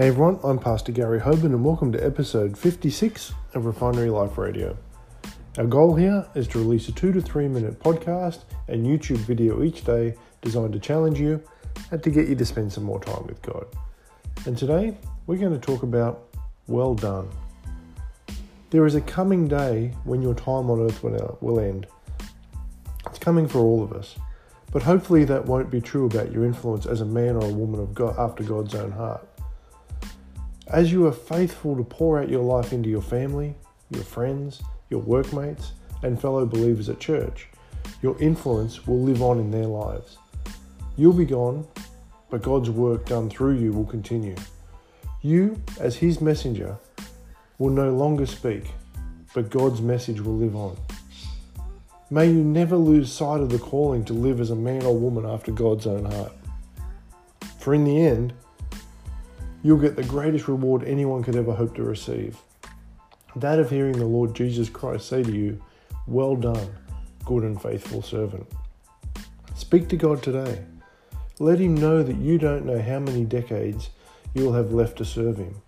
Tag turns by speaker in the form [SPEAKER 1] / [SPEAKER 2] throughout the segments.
[SPEAKER 1] Hey everyone, I'm Pastor Gary Hoban and welcome to episode 56 of Refinery Life Radio. Our goal here is to release a two to three minute podcast and YouTube video each day designed to challenge you and to get you to spend some more time with God. And today we're going to talk about well done. There is a coming day when your time on earth uh, will end. It's coming for all of us, but hopefully that won't be true about your influence as a man or a woman of God after God's own heart. As you are faithful to pour out your life into your family, your friends, your workmates, and fellow believers at church, your influence will live on in their lives. You'll be gone, but God's work done through you will continue. You, as His messenger, will no longer speak, but God's message will live on. May you never lose sight of the calling to live as a man or woman after God's own heart. For in the end, you'll get the greatest reward anyone could ever hope to receive that of hearing the Lord Jesus Christ say to you, Well done, good and faithful servant. Speak to God today. Let Him know that you don't know how many decades you will have left to serve Him,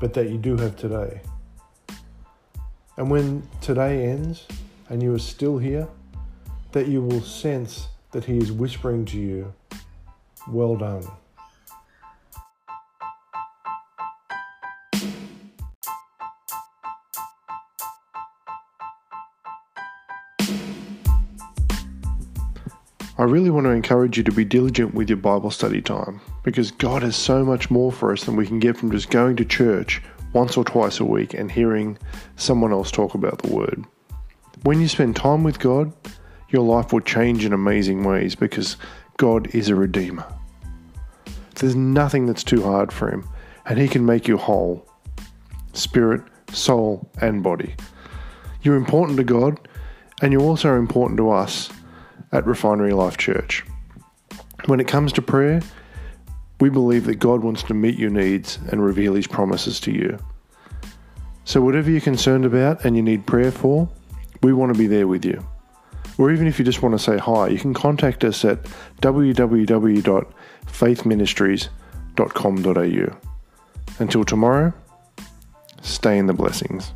[SPEAKER 1] but that you do have today. And when today ends and you are still here, that you will sense that He is whispering to you, Well done. I really want to encourage you to be diligent with your Bible study time because God has so much more for us than we can get from just going to church once or twice a week and hearing someone else talk about the Word. When you spend time with God, your life will change in amazing ways because God is a Redeemer. There's nothing that's too hard for Him, and He can make you whole spirit, soul, and body. You're important to God, and you're also important to us at Refinery Life Church. When it comes to prayer, we believe that God wants to meet your needs and reveal His promises to you. So, whatever you're concerned about and you need prayer for, we want to be there with you. Or even if you just want to say hi, you can contact us at www.faithministries.com.au. Until tomorrow, stay in the blessings.